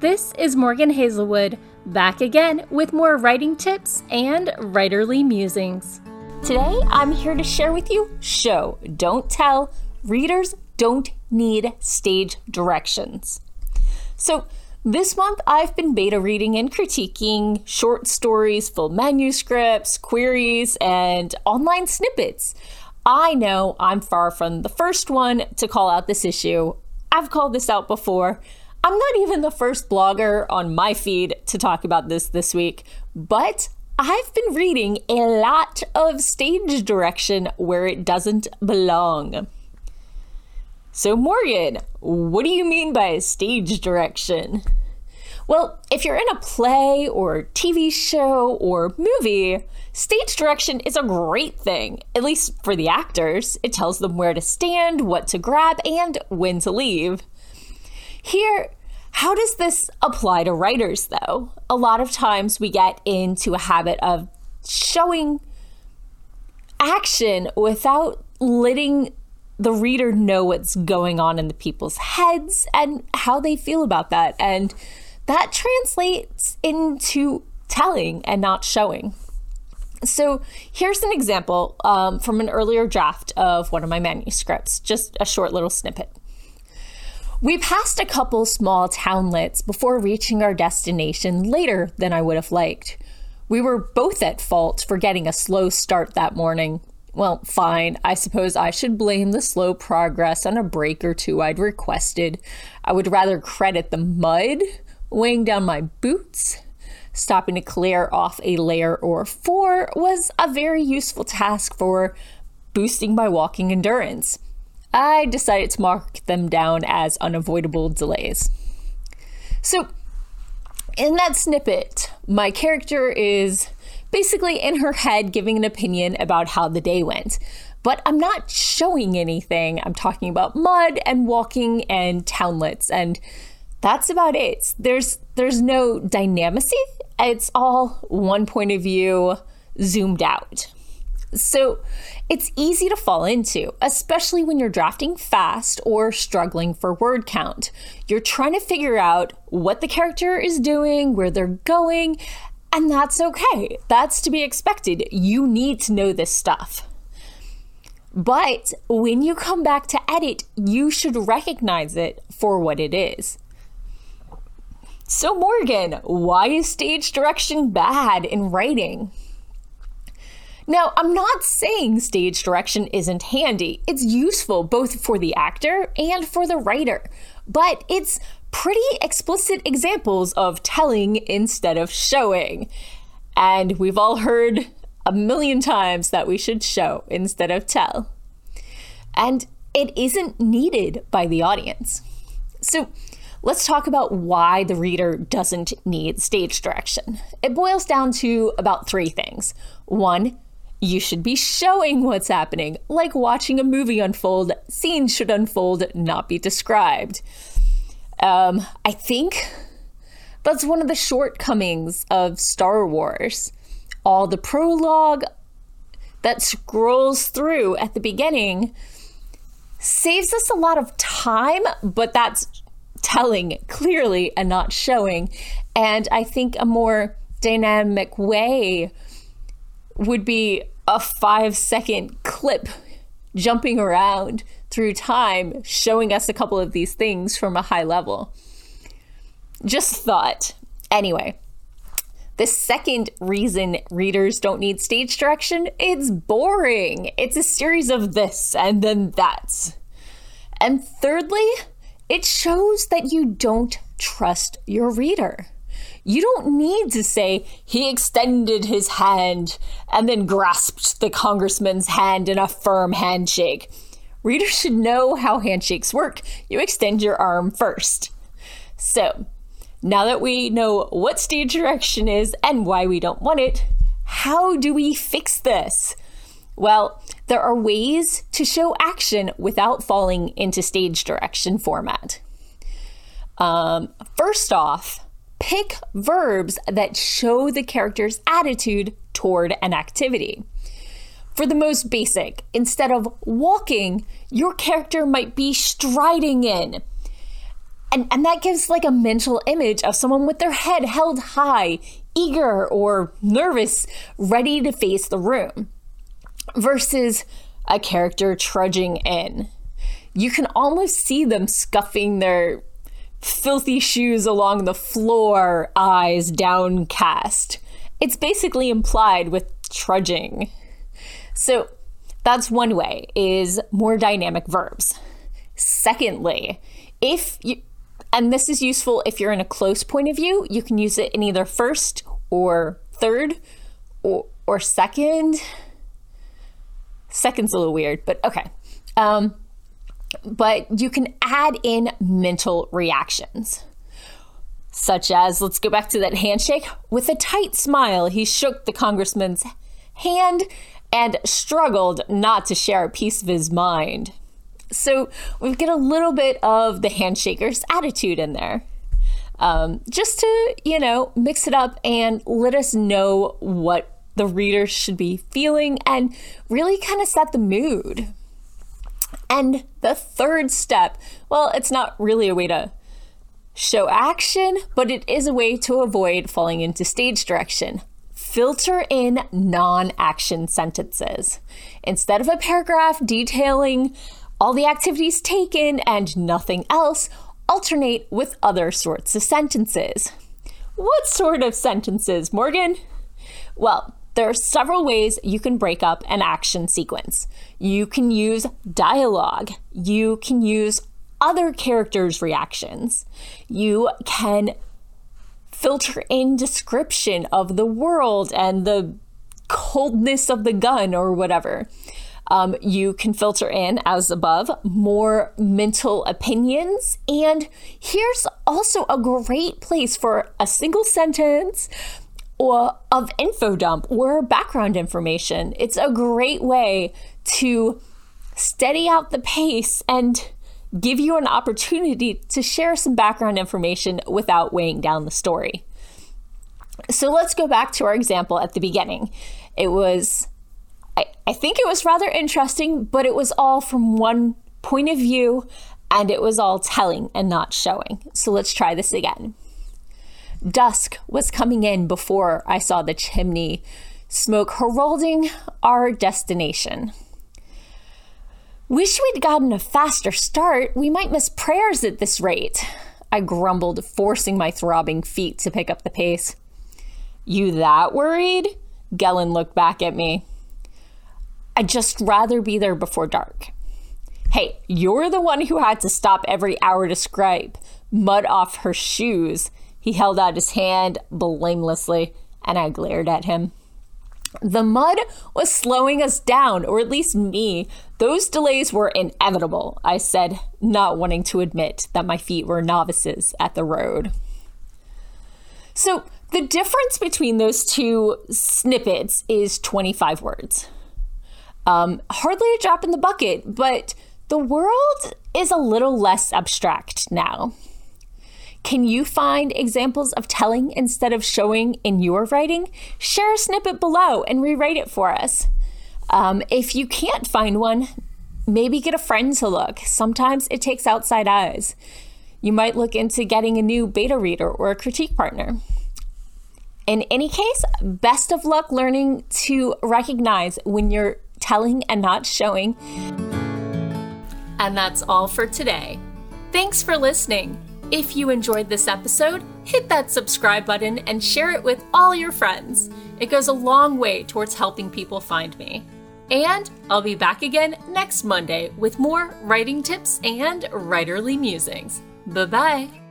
This is Morgan Hazelwood, back again with more writing tips and writerly musings. Today, I'm here to share with you show, don't tell. Readers don't need stage directions. So, this month I've been beta reading and critiquing short stories, full manuscripts, queries, and online snippets. I know I'm far from the first one to call out this issue. I've called this out before. I'm not even the first blogger on my feed to talk about this this week, but I've been reading a lot of stage direction where it doesn't belong. So, Morgan, what do you mean by stage direction? Well, if you're in a play or TV show or movie, stage direction is a great thing, at least for the actors. It tells them where to stand, what to grab, and when to leave. Here, how does this apply to writers, though? A lot of times we get into a habit of showing action without letting the reader know what's going on in the people's heads and how they feel about that. And that translates into telling and not showing. So here's an example um, from an earlier draft of one of my manuscripts, just a short little snippet. We passed a couple small townlets before reaching our destination later than I would have liked. We were both at fault for getting a slow start that morning. Well, fine. I suppose I should blame the slow progress on a break or two I'd requested. I would rather credit the mud weighing down my boots. Stopping to clear off a layer or four was a very useful task for boosting my walking endurance. I decided to mark them down as unavoidable delays. So, in that snippet, my character is basically in her head giving an opinion about how the day went. But I'm not showing anything. I'm talking about mud and walking and townlets and that's about it. There's there's no dynamicy. It's all one point of view zoomed out. So it's easy to fall into, especially when you're drafting fast or struggling for word count. You're trying to figure out what the character is doing, where they're going, and that's okay. That's to be expected. You need to know this stuff. But when you come back to edit, you should recognize it for what it is. So, Morgan, why is stage direction bad in writing? Now, I'm not saying stage direction isn't handy. It's useful both for the actor and for the writer, but it's pretty explicit examples of telling instead of showing. And we've all heard a million times that we should show instead of tell. And it isn't needed by the audience. So, let's talk about why the reader doesn't need stage direction. It boils down to about three things. One, you should be showing what's happening, like watching a movie unfold. Scenes should unfold, not be described. Um, I think that's one of the shortcomings of Star Wars. All the prologue that scrolls through at the beginning saves us a lot of time, but that's telling clearly and not showing. And I think a more dynamic way would be a five second clip jumping around through time, showing us a couple of these things from a high level. Just thought. Anyway, the second reason readers don't need stage direction, it's boring. It's a series of this and then that. And thirdly, it shows that you don't trust your reader. You don't need to say he extended his hand and then grasped the congressman's hand in a firm handshake. Readers should know how handshakes work. You extend your arm first. So, now that we know what stage direction is and why we don't want it, how do we fix this? Well, there are ways to show action without falling into stage direction format. Um, first off, pick verbs that show the character's attitude toward an activity. For the most basic, instead of walking, your character might be striding in. and, and that gives like a mental image of someone with their head held high, eager or nervous, ready to face the room, versus a character trudging in. You can almost see them scuffing their filthy shoes along the floor, eyes downcast. It's basically implied with trudging. So that's one way is more dynamic verbs. Secondly, if you and this is useful if you're in a close point of view, you can use it in either first or third or, or second. Second's a little weird, but okay. Um, but you can add in mental reactions. Such as, let's go back to that handshake. With a tight smile, he shook the congressman's hand and struggled not to share a piece of his mind. So we get a little bit of the handshaker's attitude in there. Um, just to, you know, mix it up and let us know what the reader should be feeling and really kind of set the mood. And the third step, well, it's not really a way to show action, but it is a way to avoid falling into stage direction. Filter in non action sentences. Instead of a paragraph detailing all the activities taken and nothing else, alternate with other sorts of sentences. What sort of sentences, Morgan? Well, there are several ways you can break up an action sequence. You can use dialogue, you can use other characters' reactions, you can filter in description of the world and the coldness of the gun or whatever. Um, you can filter in, as above, more mental opinions. And here's also a great place for a single sentence or of info dump or background information. It's a great way to steady out the pace and give you an opportunity to share some background information without weighing down the story. So let's go back to our example at the beginning. It was I, I think it was rather interesting, but it was all from one point of view and it was all telling and not showing. So let's try this again. Dusk was coming in before I saw the chimney smoke heralding our destination. Wish we'd gotten a faster start. We might miss prayers at this rate. I grumbled, forcing my throbbing feet to pick up the pace. You that worried? Gellin looked back at me. I'd just rather be there before dark. Hey, you're the one who had to stop every hour to scrape mud off her shoes. He held out his hand blamelessly, and I glared at him. The mud was slowing us down, or at least me. Those delays were inevitable, I said, not wanting to admit that my feet were novices at the road. So, the difference between those two snippets is 25 words. Um, hardly a drop in the bucket, but the world is a little less abstract now. Can you find examples of telling instead of showing in your writing? Share a snippet below and rewrite it for us. Um, if you can't find one, maybe get a friend to look. Sometimes it takes outside eyes. You might look into getting a new beta reader or a critique partner. In any case, best of luck learning to recognize when you're telling and not showing. And that's all for today. Thanks for listening. If you enjoyed this episode, hit that subscribe button and share it with all your friends. It goes a long way towards helping people find me. And I'll be back again next Monday with more writing tips and writerly musings. Bye bye.